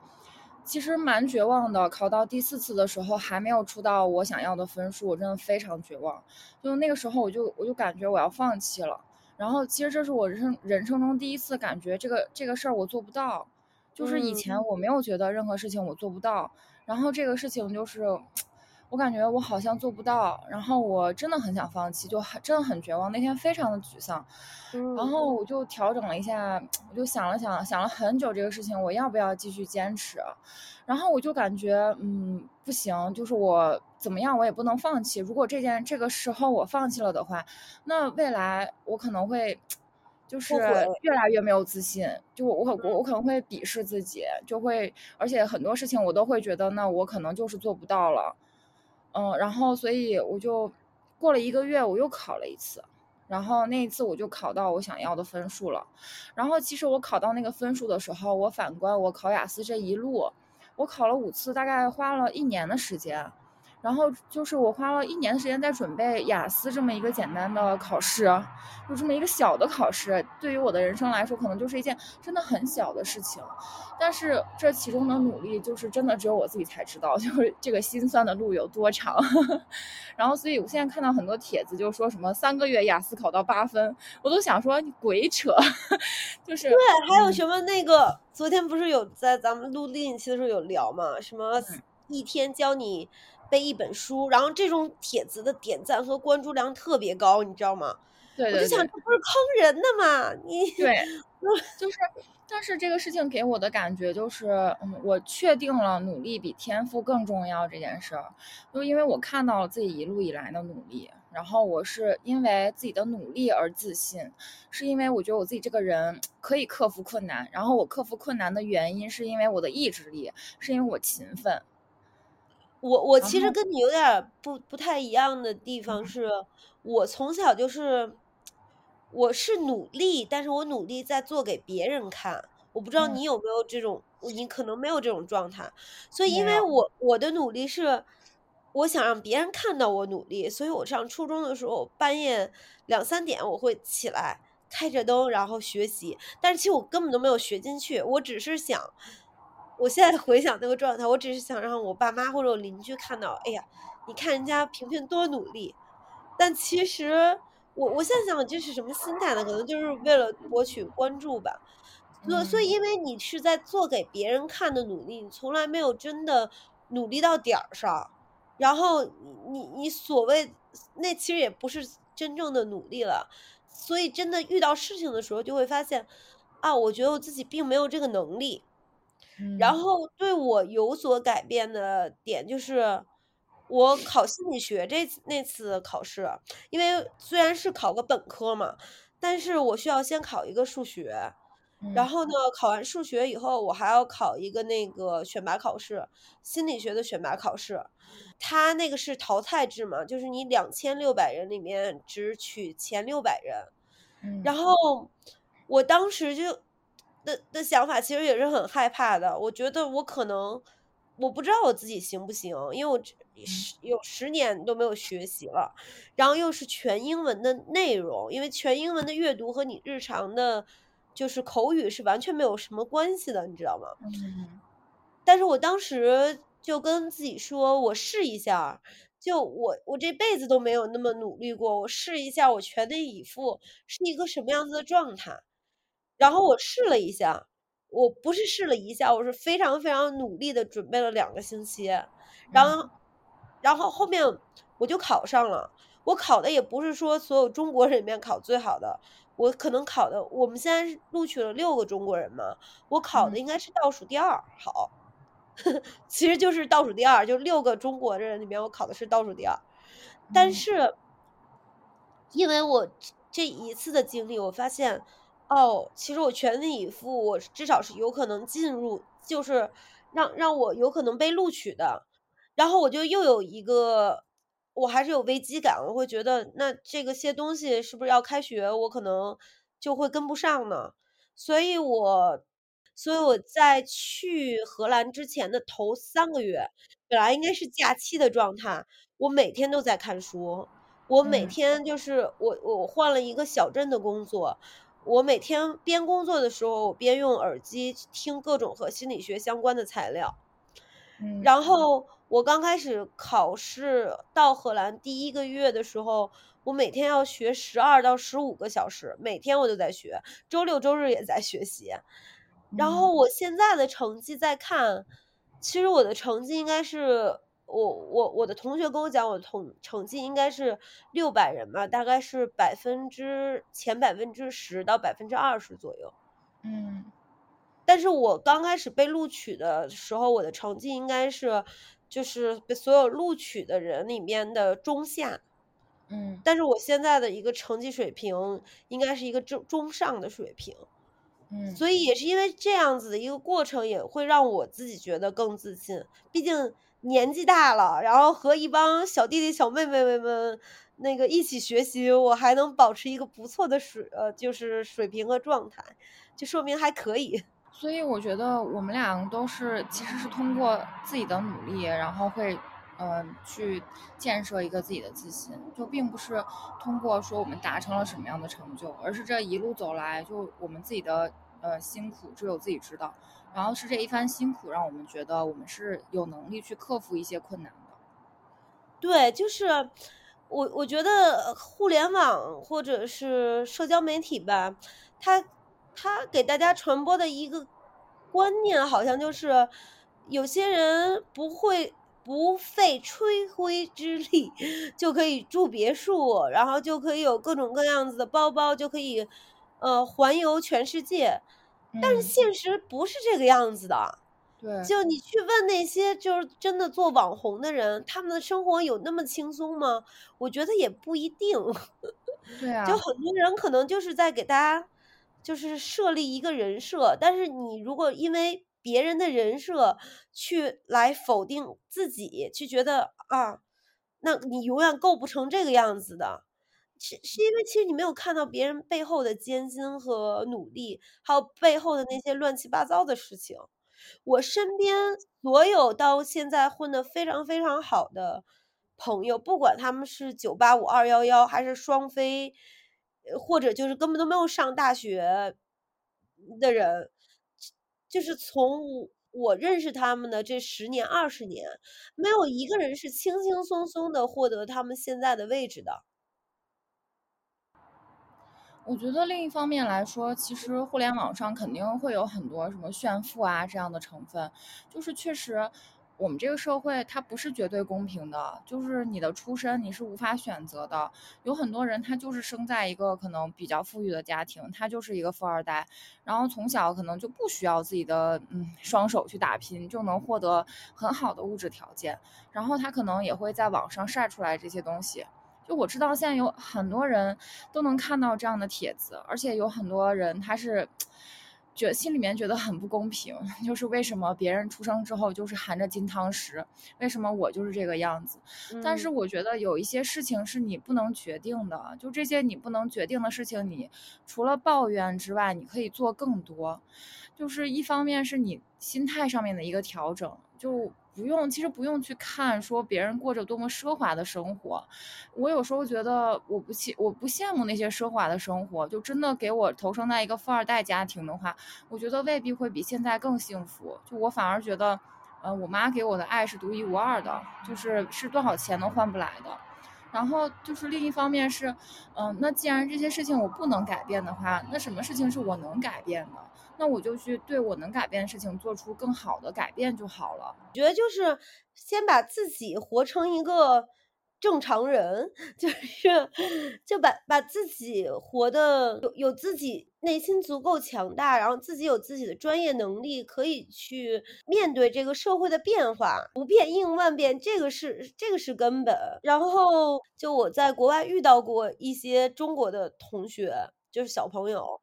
其实蛮绝望的，考到第四次的时候还没有出到我想要的分数，我真的非常绝望。就那个时候，我就我就感觉我要放弃了。然后，其实这是我人生人生中第一次感觉这个这个事儿我做不到，就是以前我没有觉得任何事情我做不到，然后这个事情就是。我感觉我好像做不到，然后我真的很想放弃，就很真的很绝望。那天非常的沮丧，然后我就调整了一下，我就想了想，想了很久这个事情，我要不要继续坚持？然后我就感觉，嗯，不行，就是我怎么样我也不能放弃。如果这件这个时候我放弃了的话，那未来我可能会，就是越来越没有自信，就我我我我可能会鄙视自己，就会，而且很多事情我都会觉得，那我可能就是做不到了。嗯，然后所以我就过了一个月，我又考了一次，然后那一次我就考到我想要的分数了。然后其实我考到那个分数的时候，我反观我考雅思这一路，我考了五次，大概花了一年的时间。然后就是我花了一年的时间在准备雅思这么一个简单的考试，就这么一个小的考试，对于我的人生来说，可能就是一件真的很小的事情。但是这其中的努力，就是真的只有我自己才知道，就是这个心酸的路有多长。然后，所以我现在看到很多帖子，就说什么三个月雅思考到八分，我都想说你鬼扯。就是对，还有什么那个昨天不是有在咱们录另一期的时候有聊嘛？什么一天教你。背一本书，然后这种帖子的点赞和关注量特别高，你知道吗？对，我就想这不是坑人的吗？你对，就是，但是这个事情给我的感觉就是，嗯，我确定了努力比天赋更重要这件事儿，就因为我看到了自己一路以来的努力，然后我是因为自己的努力而自信，是因为我觉得我自己这个人可以克服困难，然后我克服困难的原因是因为我的意志力，是因为我勤奋。我我其实跟你有点不不太一样的地方是，我从小就是，我是努力，但是我努力在做给别人看。我不知道你有没有这种，你可能没有这种状态。所以，因为我我的努力是，我想让别人看到我努力，所以我上初中的时候半夜两三点我会起来开着灯然后学习，但是其实我根本都没有学进去，我只是想。我现在回想那个状态，我只是想让我爸妈或者我邻居看到，哎呀，你看人家萍萍多努力。但其实我我现在想这是什么心态呢？可能就是为了博取关注吧。所所以嗯因为你是在做给别人看的努力，你从来没有真的努力到点儿上，然后你你你所谓那其实也不是真正的努力了，所以真的遇到事情的时候就会发现，啊，我觉得我自己并没有这个能力。然嗯后对我有所改变的点就是，我考心理学这那次考试，因为虽然是考个本科嘛，但是我需要先考一个数学，然嗯后呢，考完数学以后，我还要考一个那个选拔考试，心理学的选拔考试。它那个是淘汰制嘛，就是你两千六百人里面只取前六百人。然嗯后我当时就的的想法其实也是很害怕的，我觉得我可能我不知道我自己行不行，因为我十有十年都没有学习了，然后又是全英文的内容，因为全英文的阅读和你日常的，就是口语是完全没有什么关系的，你知道吗？嗯但是我当时就跟自己说，我试一下就我我这辈子都没有那么努力过，我试一下我全力以赴是一个什么样子的状态。然后我试了一下，我不是试了一下，我是非常非常努力的准备了两个星期，然后然后后面我就考上了。我考的也不是说所有中国人里面考最好的，我可能考的我们现在录取了六个中国人嘛，我考的嗯应该是倒数第二好。其实就是倒数第二，就六个中国人里面，我考的是倒数第二。但嗯是，因为我这这一次的经历，我发现，哦，其实我全力以赴，我至少是有可能进入，就是让让我有可能被录取的。然后我就又有一个，我还是有危机感，我会觉得那这个些东西是不是要开学，我可能就会跟不上呢？所以我所以我在去荷兰之前的头三个月，本来应该是假期的状态，我每天都在看书。我每嗯天就是我我换了一个小镇的工作，我每天边工作的时候，我边用耳机听各种和心理学相关的材料。嗯然后我刚开始考试到荷兰第一个月的时候，我每天要学十二到十五个小时，每天我都在学，周六周日也在学习。然嗯后我现在的成绩再看，其实我的成绩应该是我我我的同学跟我讲，我的同成绩应该是六百人嘛，大概是百分之前百分之十到百分之二十左右。嗯但是我刚开始被录取的时候，我的成绩应该是就是被所有录取的人里面的中下，嗯但是我现在的一个成绩水平应该是一个中中上的水平。嗯所以也是因为这样子的一个过程，也会让我自己觉得更自信。毕竟年纪大了，然后和一帮小弟弟小妹妹们那个一起学习，我还能保持一个不错的水呃，就是水平和状态，就说明还可以。所以我觉得我们俩都是其实是通过自己的努力，然后会呃去建设一个自己的自信，就并不是通过说我们达成了什么样的成就，而是这一路走来就我们自己的呃辛苦只有自己知道，然后是这一番辛苦让我们觉得我们是有能力去克服一些困难的。对，就是我我觉得互联网或者是社交媒体吧，它它给大家传播的一个观念，好像就是有些人不会不费吹灰之力就可以住别墅，然后就可以有各种各样子的包包，就可以呃环游全世界。但是嗯，现实不是这个样子的。对，就你去问那些就是真的做网红的人，他们的生活有那么轻松吗？我觉得也不一定。对啊，就很多人可能就是在给大家就是设立一个人设，但是你如果因为别人的人设去来否定自己，去觉得啊，那你永远构不成这个样子的。是是因为其实你没有看到别人背后的艰辛和努力，还有背后的那些乱七八糟的事情。我身边所有到现在混得非常非常好的朋友，不管他们是九八五、二幺幺，还是双非，呃或者就是根本都没有上大学的人，就是从我我认识他们的这十年、二十年，没有一个人是轻轻松松的获得他们现在的位置的。我觉得另一方面来说，其实互联网上肯定会有很多什么炫富啊这样的成分，就是确实。我们这个社会它不是绝对公平的，就是你的出身你是无法选择的。有很多人他就是生在一个可能比较富裕的家庭，他就是一个富二代，然后从小可能就不需要自己的嗯双手去打拼，就能获得很好的物质条件，然后他可能也会在网上晒出来这些东西。就我知道现在有很多人都能看到这样的帖子，而且有很多人他是。觉心里面觉得很不公平，就是为什么别人出生之后就是含着金汤匙，为什么我就是这个样子？但是我觉得有一些事情是你不能决定的，就这些你不能决定的事情，你除了抱怨之外，你可以做更多。就是一方面是你心态上面的一个调整，就。不用，其实不用去看说别人过着多么奢华的生活。我有时候觉得我不羡我不羡慕那些奢华的生活，就真的给我投生在一个富二代家庭的话，我觉得未必会比现在更幸福。就我反而觉得，呃，我妈给我的爱是独一无二的，就是是多少钱都换不来的。然后就是另一方面是，嗯，那既然这些事情我不能改变的话，那什么事情是我能改变的？那我就去对我能改变的事情做出更好的改变就好了。我觉得就是先把自己活成一个正常人，就是就把把自己活的有有自己内心足够强大，然后自己有自己的专业能力，可以去面对这个社会的变化，不变应万变，这个是这个是根本。然后就我在国外遇到过一些中国的同学，就是小朋友。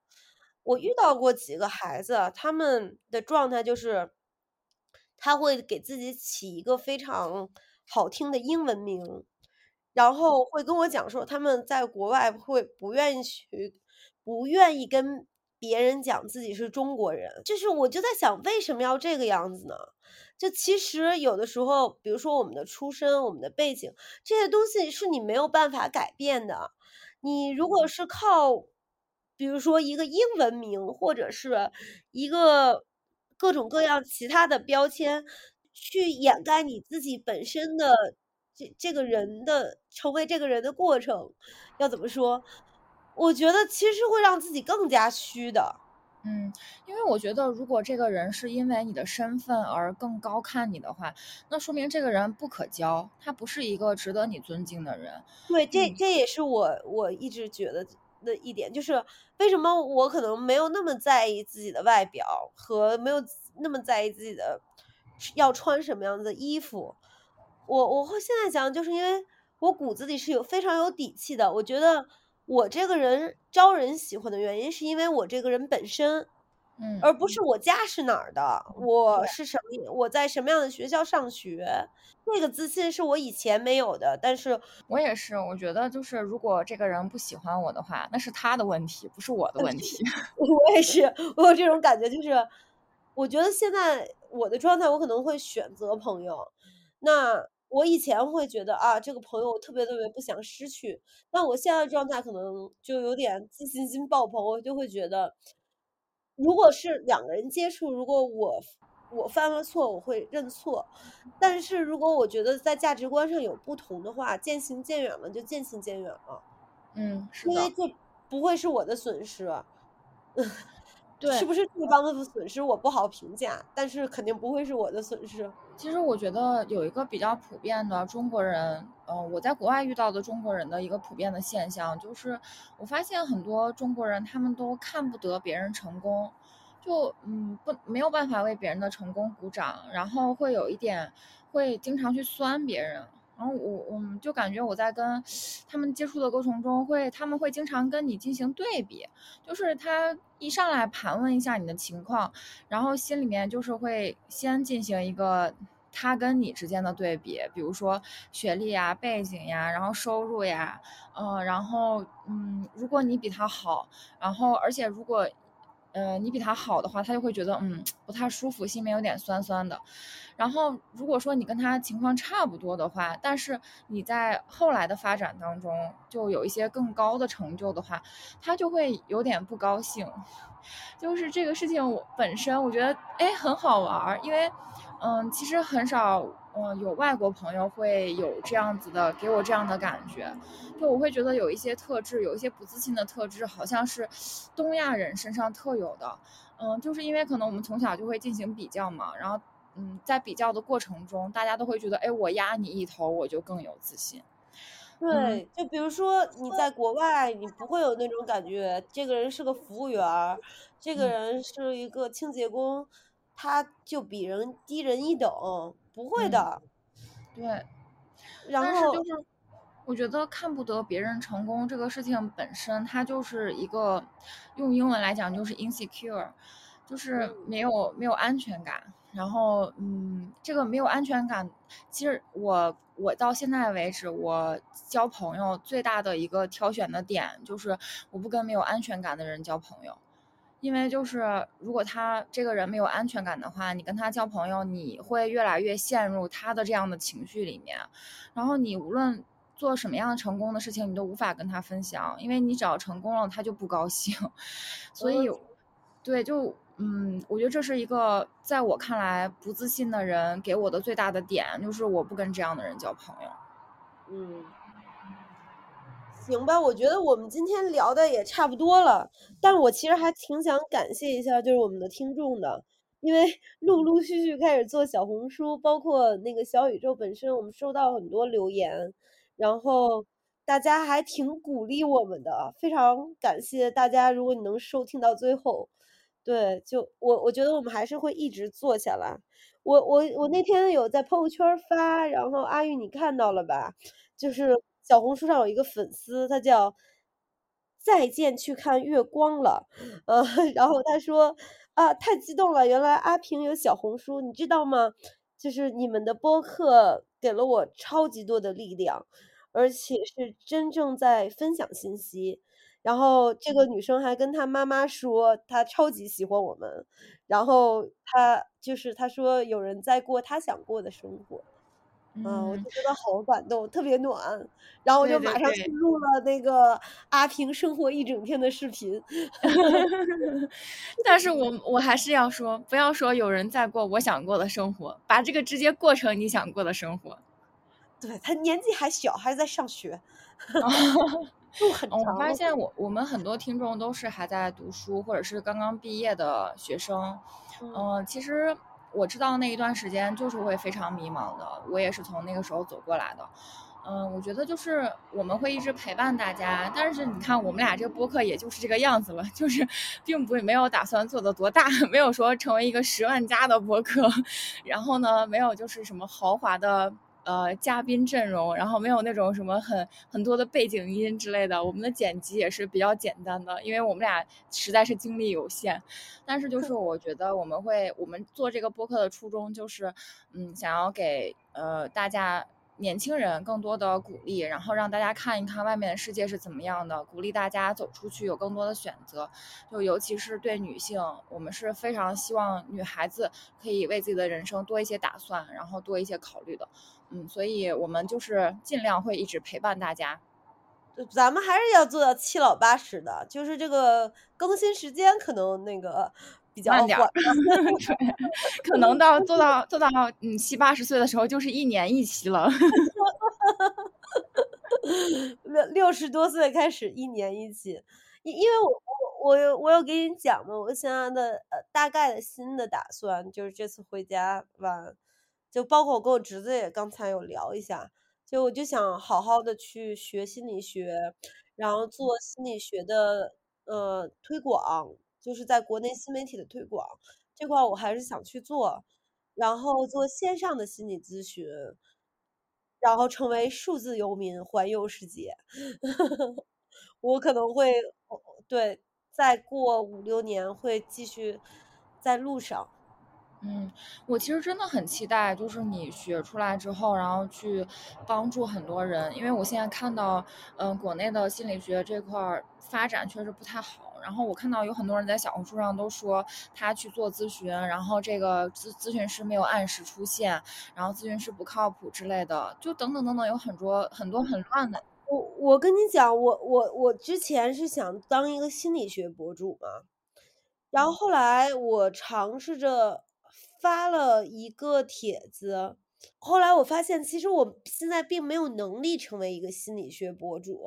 我遇到过几个孩子，他们的状态就是，他会给自己起一个非常好听的英文名，然后会跟我讲说他们在国外会不愿意去，不愿意跟别人讲自己是中国人。就是我就在想，为什么要这个样子呢？就其实有的时候，比如说我们的出身、我们的背景这些东西是你没有办法改变的。你如果是靠。比如说一个英文名，或者是一个各种各样其他的标签，去掩盖你自己本身的这这个人的成为这个人的过程，要怎么说？我觉得其实会让自己更加虚的。嗯，因为我觉得如果这个人是因为你的身份而更高看你的话，那说明这个人不可交，他不是一个值得你尊敬的人。对，这这也是我我一直觉得。的一点就是，为什么我可能没有那么在意自己的外表，和没有那么在意自己的要穿什么样的衣服？我我会现在想，就是因为我骨子里是有非常有底气的。我觉得我这个人招人喜欢的原因，是因为我这个人本身。嗯，而不是我家是哪儿的，我是什么，我在什么样的学校上学，那个自信是我以前没有的。但是我也是，我觉得就是如果这个人不喜欢我的话，那是他的问题，不是我的问题。我也是，我有这种感觉，就是我觉得现在我的状态，我可能会选择朋友。那我以前会觉得啊，这个朋友我特别特别不想失去，但我现在状态可能就有点自信心爆棚，我就会觉得。如果是两个人接触，如果我我犯了错，我会认错。但是如果我觉得在价值观上有不同的话，渐行渐远了就渐行渐远了。嗯，因为这不会是我的损失。对，是不是对方的损失我不好评价，但是肯定不会是我的损失。其实我觉得有一个比较普遍的中国人，呃，我在国外遇到的中国人的一个普遍的现象，就是我发现很多中国人他们都看不得别人成功，就嗯不没有办法为别人的成功鼓掌，然后会有一点会经常去酸别人。然后我我们就感觉我在跟他们接触的过程中，会他们会经常跟你进行对比，就是他一上来盘问一下你的情况，然后心里面就是会先进行一个他跟你之间的对比，比如说学历呀、背景呀，然后收入呀，嗯，然后嗯，如果你比他好，然后而且如果。呃，你比他好的话，他就会觉得嗯不太舒服，心里面有点酸酸的。然后如果说你跟他情况差不多的话，但是你在后来的发展当中就有一些更高的成就的话，他就会有点不高兴。就是这个事情我本身我觉得哎很好玩，因为嗯，其实很少，嗯，有外国朋友会有这样子的，给我这样的感觉，就我会觉得有一些特质，有一些不自信的特质，好像是东亚人身上特有的。嗯，就是因为可能我们从小就会进行比较嘛，然后，嗯，在比较的过程中，大家都会觉得，哎，我压你一头，我就更有自信。对，就比如说你在国外，你不会有那种感觉，这个人是个服务员，这个人是一个清洁工。他就比人低人一等，不会的。对，然后就是，我觉得看不得别人成功这个事情本身，它就是一个用英文来讲就是 insecure，就是没有没有安全感。然后，嗯，这个没有安全感，其实我我到现在为止，我交朋友最大的一个挑选的点就是我不跟没有安全感的人交朋友。因为就是，如果他这个人没有安全感的话，你跟他交朋友，你会越来越陷入他的这样的情绪里面，然后你无论做什么样的成功的事情，你都无法跟他分享，因为你只要成功了，他就不高兴。所以，对，就嗯，我觉得这是一个在我看来不自信的人给我的最大的点，就是我不跟这样的人交朋友。嗯。行吧，我觉得我们今天聊的也差不多了，但我其实还挺想感谢一下，就是我们的听众的，因为 陆陆续续开始做小红书，包括那个小宇宙本身，我们收到很多留言，然后大家还挺鼓励我们的，非常感谢大家。如果你能收听到最后，对，就我我觉得我们还是会一直做下来。我我我那天有在朋友圈发，然后阿玉你看到了吧？就是。小红书上有一个粉丝，他叫再见去看月光了，呃，然后他说啊，太激动了，原来阿平有小红书，你知道吗？就是你们的播客给了我超级多的力量，而且是真正在分享信息。然后这个女生还跟她妈妈说，她超级喜欢我们，然后她就是她说有人在过她想过的生活。嗯，我就觉得好感动，特别暖，然后我就马上去录了那个阿平生活一整天的视频。但是我我还是要说，不要说有人在过我想过的生活，把这个直接过成你想过的生活。对他年纪还小，还在上学，路很长。我发现我我们很多听众都是还在读书或者是刚刚毕业的学生。嗯，其实。我知道那一段时间就是会非常迷茫的，我也是从那个时候走过来的。嗯，我觉得就是我们会一直陪伴大家，但是你看我们俩这个播客也就是这个样子了，就是 并不没有打算做的多大，没有说成为一个十万加的播客，然后呢，没有就是什么豪华的。呃，嘉宾阵容，然后没有那种什么很很多的背景音之类的。我们的剪辑也是比较简单的，因为我们俩实在是精力有限。但是就是我觉得我们会，我们做这个播客的初衷就是，嗯，想要给呃大家。年轻人更多的鼓励，然后让大家看一看外面的世界是怎么样的，鼓励大家走出去，有更多的选择。就尤其是对女性，我们是非常希望女孩子可以为自己的人生多一些打算，然后多一些考虑的。嗯，所以我们就是尽量会一直陪伴大家。咱们还是要做到七老八十的，就是这个更新时间可能那个。慢点儿，可能到做到做到嗯七八十岁的时候，就是一年一期了。六六十多岁开始一年一期，因因为我我我有我有给你讲嘛，我现在的呃大概的新的打算就是这次回家完，就包括我跟我侄子也刚才有聊一下，就我就想好好的去学心理学，然后做心理学的呃推广。就是在国内新媒体的推广这块，我还是想去做，然后做线上的心理咨询，然后成为数字游民，环游世界。我可能会对，再过五六年会继续在路上。嗯，我其实真的很期待，就是你学出来之后，然后去帮助很多人，因为我现在看到，嗯，国内的心理学这块发展确实不太好。然后我看到有很多人在小红书上都说他去做咨询，然后这个咨咨询师没有按时出现，然后咨询师不靠谱之类的，就等等等等，有很多很多很乱的。我我跟你讲，我我我之前是想当一个心理学博主嘛，然后后来我尝试着发了一个帖子，后来我发现其实我现在并没有能力成为一个心理学博主，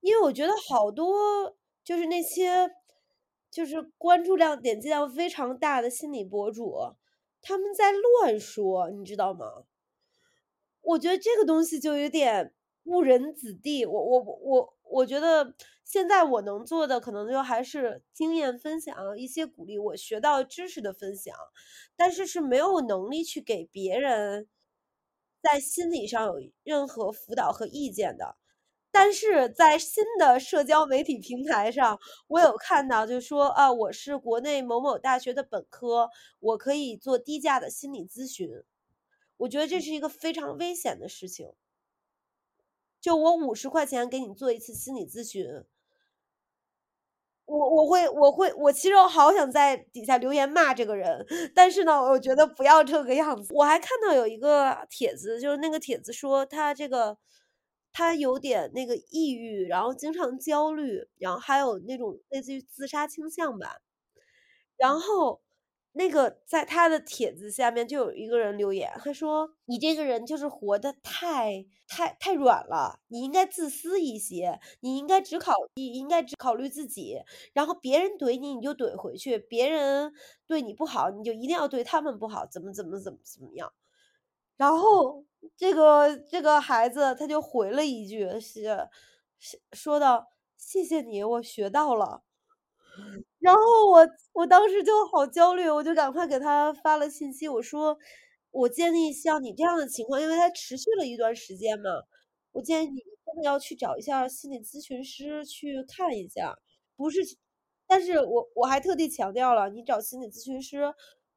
因为我觉得好多就是那些就是关注量、点击量非常大的心理博主，他们在乱说，你知道吗？我觉得这个东西就有点误人子弟。我我我我觉得现在我能做的可能就还是经验分享，一些鼓励我学到知识的分享，但是是没有能力去给别人在心理上有任何辅导和意见的。但是在新的社交媒体平台上，我有看到，就说啊，我是国内某某大学的本科，我可以做低价的心理咨询。我觉得这是一个非常危险的事情。就我五十块钱给你做一次心理咨询，我我会我会我其实我好想在底下留言骂这个人，但是呢，我觉得不要这个样子。我还看到有一个帖子，就是那个帖子说他这个他有点那个抑郁，然后经常焦虑，然后还有那种类似于自杀倾向吧，然后。那个在他的帖子下面就有一个人留言，他说：“你这个人就是活得太太太软了，你应该自私一些，你应该只考你应该只考虑自己，然后别人怼你你就怼回去，别人对你不好你就一定要对他们不好，怎么怎么怎么怎么样。”然后这个这个孩子他就回了一句，是说道：“谢谢你，我学到了。”然后我我当时就好焦虑，我就赶快给他发了信息，我说我建议像你这样的情况，因为他持续了一段时间嘛，我建议你真的要去找一下心理咨询师去看一下，不是，但是我我还特地强调了，你找心理咨询师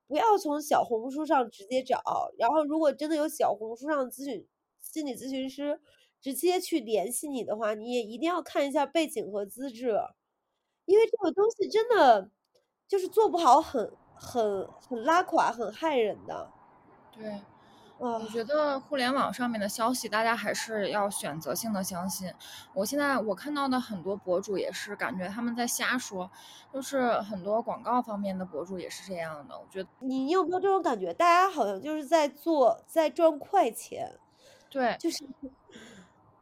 不要从小红书上直接找，然后如果真的有小红书上咨询心理咨询师直接去联系你的话，你也一定要看一下背景和资质。因为这个东西真的就是做不好，很很很拉垮，很害人的。对，我觉得互联网上面的消息，大家还是要选择性的相信。我现在我看到的很多博主也是感觉他们在瞎说，就是很多广告方面的博主也是这样的。我觉得你有没有这种感觉？大家好像就是在做，在赚快钱。对，就是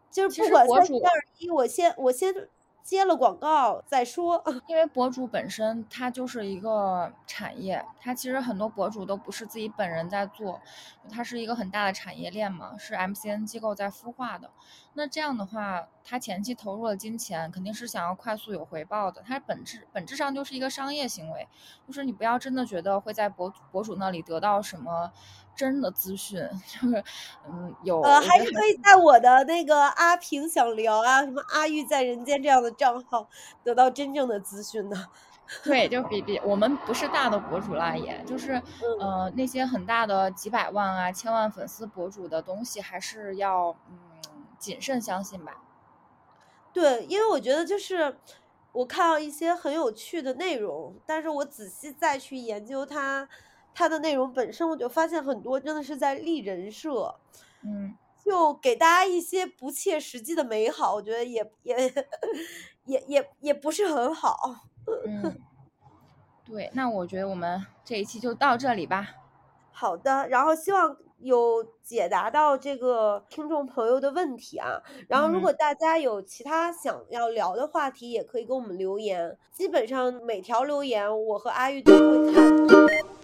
就是不管三七二十一，我先我先。接了广告再说，因为博主本身它就是一个产业，它其实很多博主都不是自己本人在做，它是一个很大的产业链嘛，是 MCN 机构在孵化的。那这样的话，他前期投入了金钱，肯定是想要快速有回报的。它本质本质上就是一个商业行为，就是你不要真的觉得会在博博主那里得到什么真的资讯，就是嗯有呃还是可以在我的那个阿平想聊啊，什么阿玉在人间这样的账号得到真正的资讯的。对，就比比我们不是大的博主啦，也就是呃那些很大的几百万啊、千万粉丝博主的东西，还是要嗯。谨慎相信吧。对，因为我觉得就是我看到一些很有趣的内容，但是我仔细再去研究它，它的内容本身，我就发现很多真的是在立人设，嗯，就给大家一些不切实际的美好，我觉得也也 也也也不是很好。嗯，对，那我觉得我们这一期就到这里吧。好的，然后希望。有解答到这个听众朋友的问题啊，然后如果大家有其他想要聊的话题，也可以给我们留言。基本上每条留言，我和阿玉都会看。